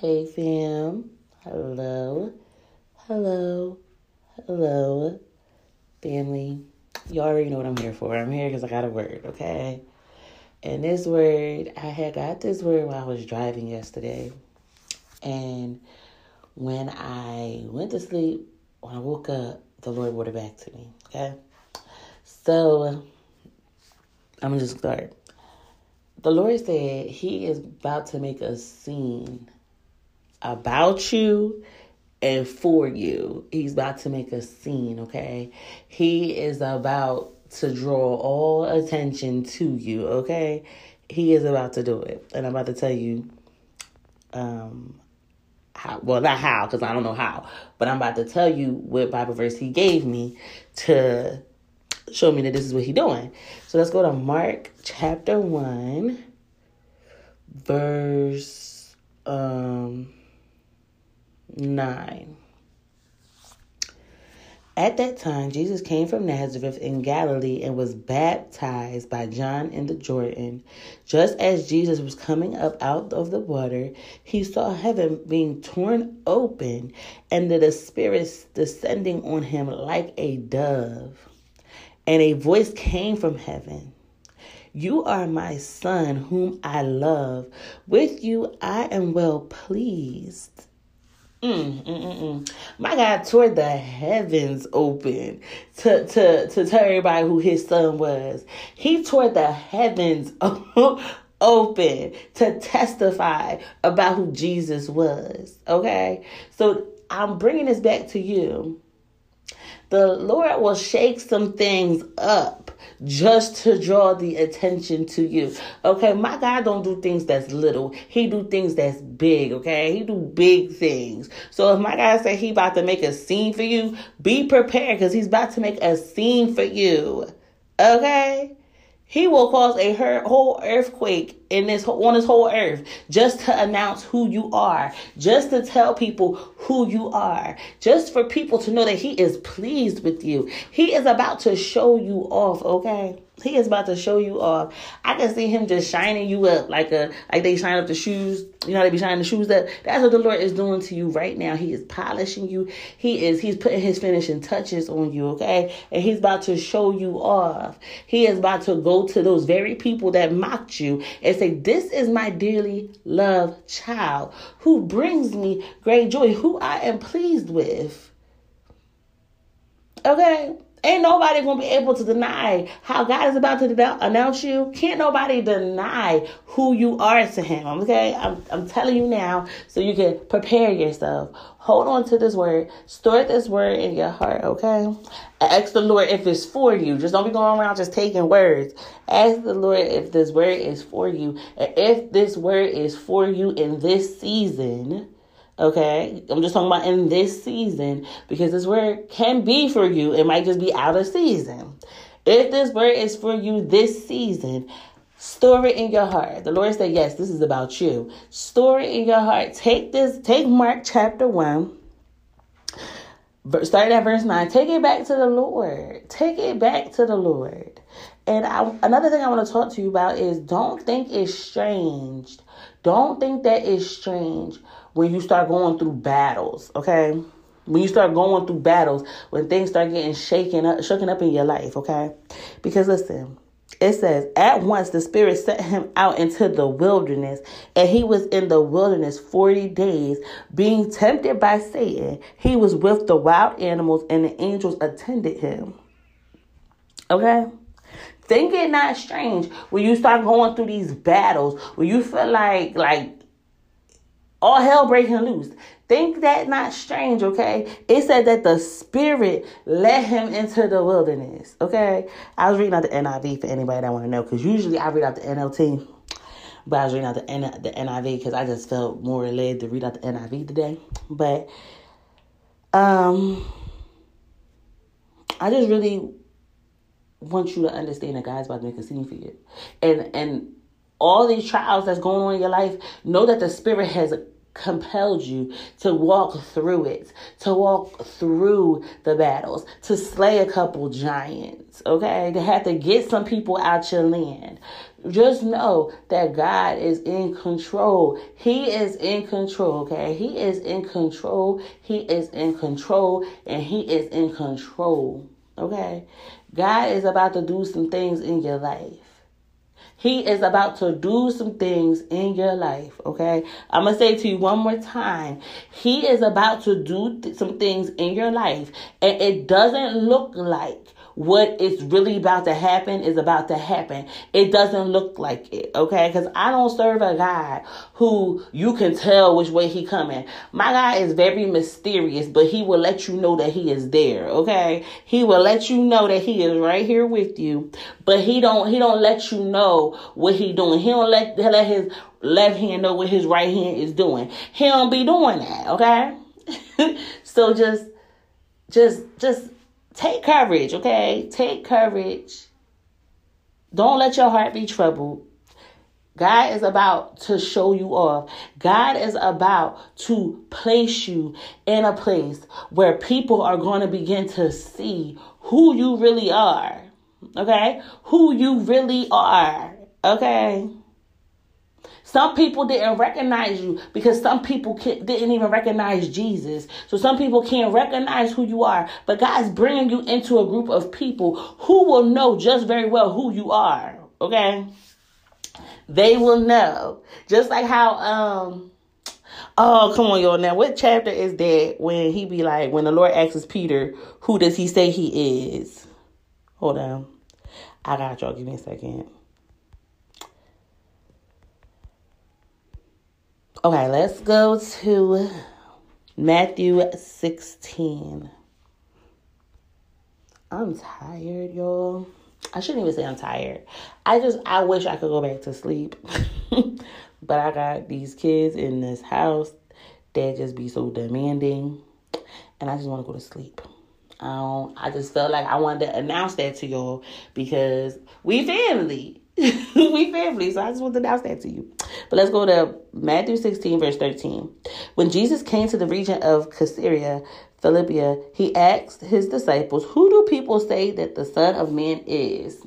Hey fam. Hello. Hello. Hello. Family. You already know what I'm here for. I'm here because I got a word, okay? And this word, I had got this word while I was driving yesterday. And when I went to sleep, when I woke up, the Lord brought it back to me, okay? So, I'm going to just start. The Lord said He is about to make a scene about you and for you. He's about to make a scene, okay? He is about to draw all attention to you, okay? He is about to do it. And I'm about to tell you um how well not how because I don't know how, but I'm about to tell you what Bible verse he gave me to show me that this is what he doing. So let's go to Mark chapter 1 verse um 9. At that time, Jesus came from Nazareth in Galilee and was baptized by John in the Jordan. Just as Jesus was coming up out of the water, he saw heaven being torn open and the Spirit descending on him like a dove. And a voice came from heaven. You are my son, whom I love. With you I am well pleased. Mm, mm, mm, mm. My God tore the heavens open to, to, to tell everybody who his son was. He tore the heavens open to testify about who Jesus was. Okay? So I'm bringing this back to you. The Lord will shake some things up just to draw the attention to you. Okay, my God don't do things that's little. He do things that's big, okay? He do big things. So if my God say he about to make a scene for you, be prepared because he's about to make a scene for you. Okay? He will cause a whole earthquake in this on this whole earth just to announce who you are, just to tell people who you are, just for people to know that he is pleased with you. He is about to show you off, okay? He is about to show you off. I can see him just shining you up like a like they shine up the shoes. You know they be shining the shoes up. That's what the Lord is doing to you right now. He is polishing you. He is he's putting his finishing touches on you, okay? And he's about to show you off. He is about to go to those very people that mocked you and say, "This is my dearly loved child who brings me great joy, who I am pleased with." Okay? Ain't nobody gonna be able to deny how God is about to announce you. Can't nobody deny who you are to Him. Okay, I'm I'm telling you now, so you can prepare yourself. Hold on to this word. Store this word in your heart. Okay. Ask the Lord if it's for you. Just don't be going around just taking words. Ask the Lord if this word is for you, and if this word is for you in this season Okay, I'm just talking about in this season because this word can be for you. It might just be out of season. If this word is for you this season, store it in your heart. The Lord said, Yes, this is about you. Store it in your heart. Take this, take Mark chapter 1, starting at verse 9. Take it back to the Lord. Take it back to the Lord. And I, another thing I want to talk to you about is don't think it's strange. Don't think that it's strange when you start going through battles, okay? When you start going through battles, when things start getting shaken up, shaken up in your life, okay? Because listen, it says, At once the Spirit sent him out into the wilderness, and he was in the wilderness 40 days, being tempted by Satan. He was with the wild animals, and the angels attended him. Okay? Think it not strange when you start going through these battles, when you feel like like all hell breaking loose. Think that not strange, okay? It said that the Spirit led him into the wilderness, okay? I was reading out the NIV for anybody that want to know, because usually I read out the NLT, but I was reading out the, N- the NIV because I just felt more led to read out the NIV today. But um, I just really want you to understand that God's about to make a scene for you, and and all these trials that's going on in your life, know that the Spirit has compelled you to walk through it, to walk through the battles, to slay a couple giants, okay? To have to get some people out your land, just know that God is in control. He is in control, okay? He is in control. He is in control and he is in control. Okay? God is about to do some things in your life. He is about to do some things in your life, okay? I'm going to say to you one more time. He is about to do th- some things in your life, and it doesn't look like what is really about to happen is about to happen. It doesn't look like it, okay? Because I don't serve a God who you can tell which way he coming. My God is very mysterious, but he will let you know that he is there, okay? He will let you know that he is right here with you, but he don't he don't let you know what he doing. He don't let let his left hand know what his right hand is doing. He don't be doing that, okay? so just just just Take courage, okay? Take courage. Don't let your heart be troubled. God is about to show you off. God is about to place you in a place where people are going to begin to see who you really are. Okay? Who you really are. Okay? Some people didn't recognize you because some people didn't even recognize Jesus. So some people can't recognize who you are. But God's bringing you into a group of people who will know just very well who you are. Okay? They will know. Just like how, um, Oh, come on, y'all. Now, what chapter is that when he be like, when the Lord asks Peter, who does he say he is? Hold on. I got y'all. Give me a second. Okay, let's go to Matthew 16. I'm tired, y'all. I shouldn't even say I'm tired. I just I wish I could go back to sleep. but I got these kids in this house that just be so demanding. And I just want to go to sleep. I I just felt like I wanted to announce that to y'all because we family. we family. So I just want to announce that to you. But let's go to Matthew 16, verse 13. When Jesus came to the region of Caesarea Philippia, he asked his disciples, Who do people say that the Son of Man is?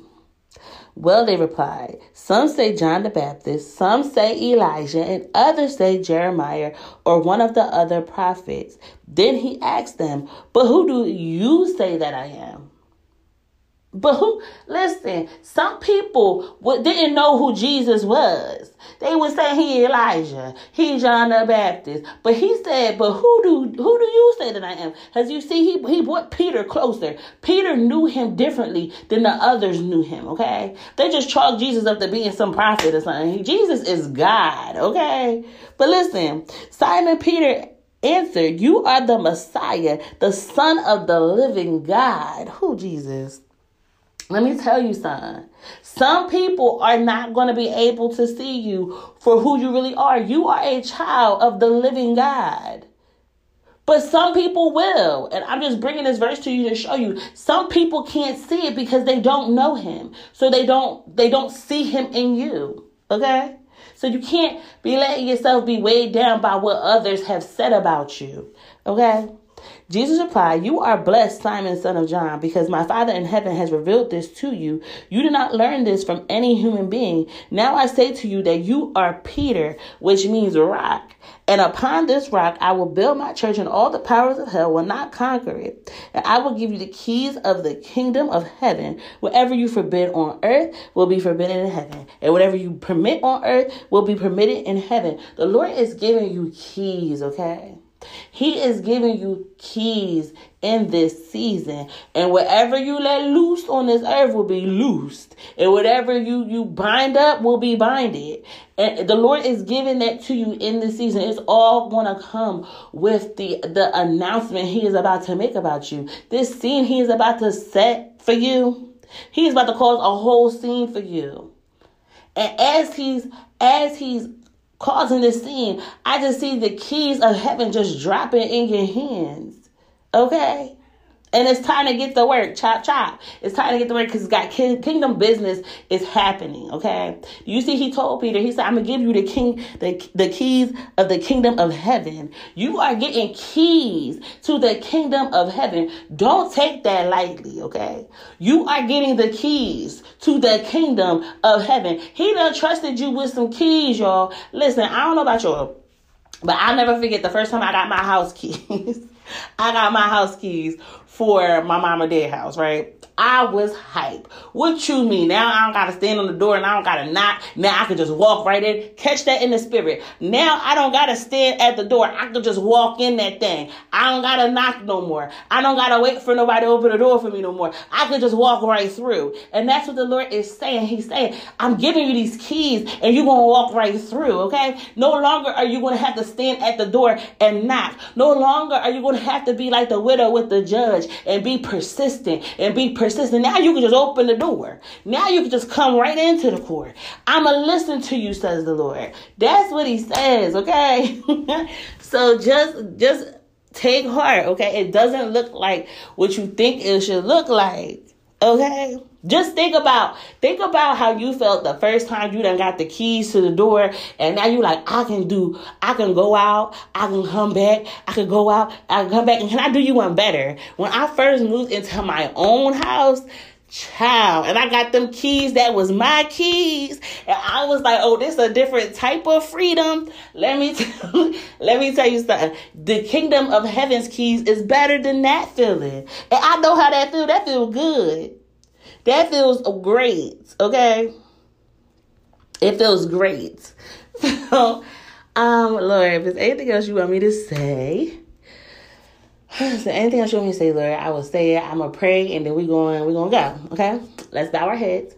Well, they replied, Some say John the Baptist, some say Elijah, and others say Jeremiah or one of the other prophets. Then he asked them, But who do you say that I am? But who, listen, some people didn't know who Jesus was. They would say he Elijah, he John the Baptist. But he said, but who do, who do you say that I am? As you see, he, he brought Peter closer. Peter knew him differently than the others knew him, okay? They just chalked Jesus up to being some prophet or something. Jesus is God, okay? But listen, Simon Peter answered, you are the Messiah, the son of the living God. Who Jesus? Let me tell you something. Some people are not going to be able to see you for who you really are. You are a child of the living God. But some people will. And I'm just bringing this verse to you to show you. Some people can't see it because they don't know him. So they don't they don't see him in you. Okay? So you can't be letting yourself be weighed down by what others have said about you. Okay? Jesus replied, You are blessed, Simon, son of John, because my Father in heaven has revealed this to you. You did not learn this from any human being. Now I say to you that you are Peter, which means rock. And upon this rock I will build my church, and all the powers of hell will not conquer it. And I will give you the keys of the kingdom of heaven. Whatever you forbid on earth will be forbidden in heaven, and whatever you permit on earth will be permitted in heaven. The Lord is giving you keys, okay? He is giving you keys in this season. And whatever you let loose on this earth will be loosed. And whatever you, you bind up will be binded. And the Lord is giving that to you in this season. It's all going to come with the, the announcement He is about to make about you. This scene He is about to set for you. He is about to cause a whole scene for you. And as He's, as He's causing this scene, I just see the keys of heaven just dropping in your hands. Okay? And it's time to get to work. Chop, chop. It's time to get to work because got kingdom business is happening. Okay. You see, he told Peter, he said, I'm to give you the king, the, the keys of the kingdom of heaven. You are getting keys to the kingdom of heaven. Don't take that lightly. Okay. You are getting the keys to the kingdom of heaven. He done trusted you with some keys, y'all. Listen, I don't know about y'all, but I'll never forget the first time I got my house keys. I got my house keys for my mama dad house, right? I was hype. What you mean? Now I don't gotta stand on the door and I don't gotta knock. Now I can just walk right in. Catch that in the spirit. Now I don't gotta stand at the door. I can just walk in that thing. I don't gotta knock no more. I don't gotta wait for nobody to open the door for me no more. I can just walk right through. And that's what the Lord is saying. He's saying, I'm giving you these keys and you're gonna walk right through, okay? No longer are you gonna have to stand at the door and knock. No longer are you gonna have to be like the widow with the judge and be persistent and be persistent. Now you can just open the door. Now you can just come right into the court. I'ma listen to you, says the Lord. That's what he says, okay? so just just take heart, okay? It doesn't look like what you think it should look like. Okay? Just think about think about how you felt the first time you done got the keys to the door and now you like I can do I can go out, I can come back, I can go out, I can come back and can I do you one better? When I first moved into my own house, child, and I got them keys that was my keys and I was like, "Oh, this a different type of freedom." Let me tell, let me tell you something. The kingdom of heaven's keys is better than that feeling. And I know how that feel. That feel good. That feels great, okay? It feels great. So, um, Lord, if there's anything else you want me to say, so anything else you want me to say, Lord, I will say it. I'm gonna pray and then we going we gonna go. Okay? Let's bow our heads.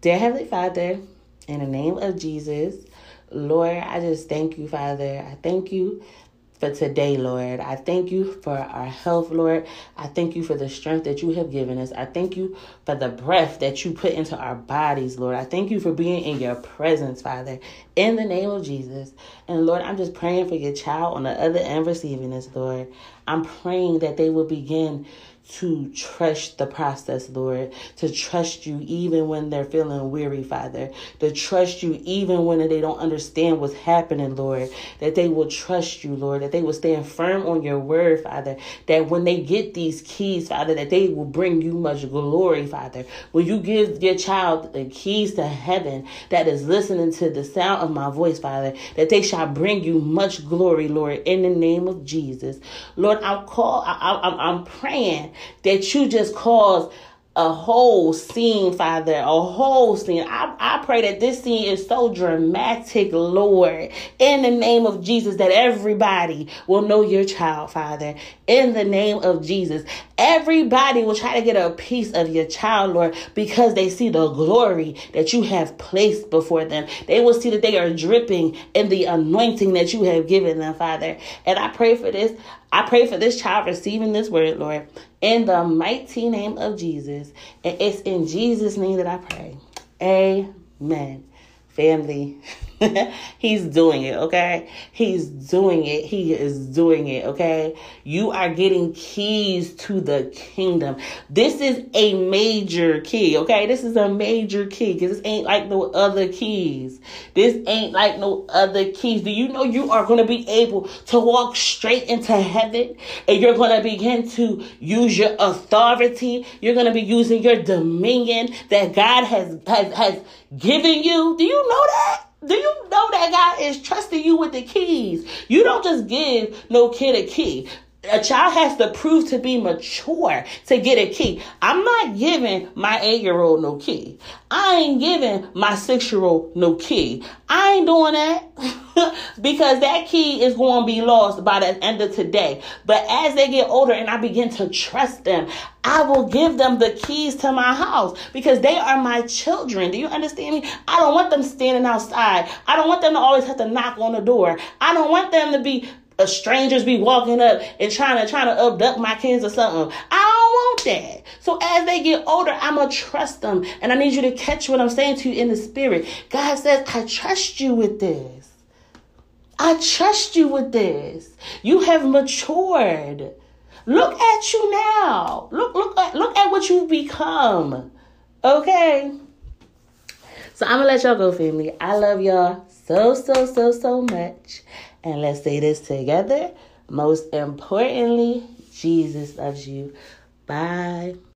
Dear Heavenly Father, in the name of Jesus, Lord, I just thank you, Father. I thank you for today, Lord. I thank you for our health, Lord. I thank you for the strength that you have given us. I thank you for the breath that you put into our bodies, Lord. I thank you for being in your presence, Father, in the name of Jesus. And Lord, I'm just praying for your child on the other end receiving this, Lord. I'm praying that they will begin to trust the process, Lord, to trust you even when they're feeling weary, Father, to trust you even when they don't understand what's happening, Lord, that they will trust you, Lord, that they will stand firm on your word, Father, that when they get these keys, Father, that they will bring you much glory, Father. When you give your child the keys to heaven that is listening to the sound of my voice, Father, that they shall bring you much glory, Lord, in the name of Jesus. Lord, I'm call I, I, I'm praying that you just cause a whole scene, Father, a whole scene. I, I pray that this scene is so dramatic, Lord, in the name of Jesus, that everybody will know your child, Father, in the name of Jesus. Everybody will try to get a piece of your child, Lord, because they see the glory that you have placed before them. They will see that they are dripping in the anointing that you have given them, Father. And I pray for this. I pray for this child receiving this word, Lord, in the mighty name of Jesus. And it's in Jesus' name that I pray. Amen. Family. He's doing it, okay? He's doing it. He is doing it, okay? You are getting keys to the kingdom. This is a major key, okay? This is a major key because this ain't like no other keys. This ain't like no other keys. Do you know you are going to be able to walk straight into heaven and you're going to begin to use your authority? You're going to be using your dominion that God has, has, has given you. Do you know that? Do you know that God is trusting you with the keys? You don't just give no kid a key. A child has to prove to be mature to get a key. I'm not giving my eight year old no key. I ain't giving my six year old no key. I ain't doing that because that key is going to be lost by the end of today. But as they get older and I begin to trust them, I will give them the keys to my house because they are my children. Do you understand me? I don't want them standing outside. I don't want them to always have to knock on the door. I don't want them to be uh, strangers be walking up and trying to trying to abduct my kids or something. I don't want that. So as they get older, I'm gonna trust them, and I need you to catch what I'm saying to you in the spirit. God says, "I trust you with this. I trust you with this. You have matured." Look at you now. Look, look at look at what you've become. Okay. So I'm gonna let y'all go, family. I love y'all so, so, so, so much. And let's say this together. Most importantly, Jesus loves you. Bye.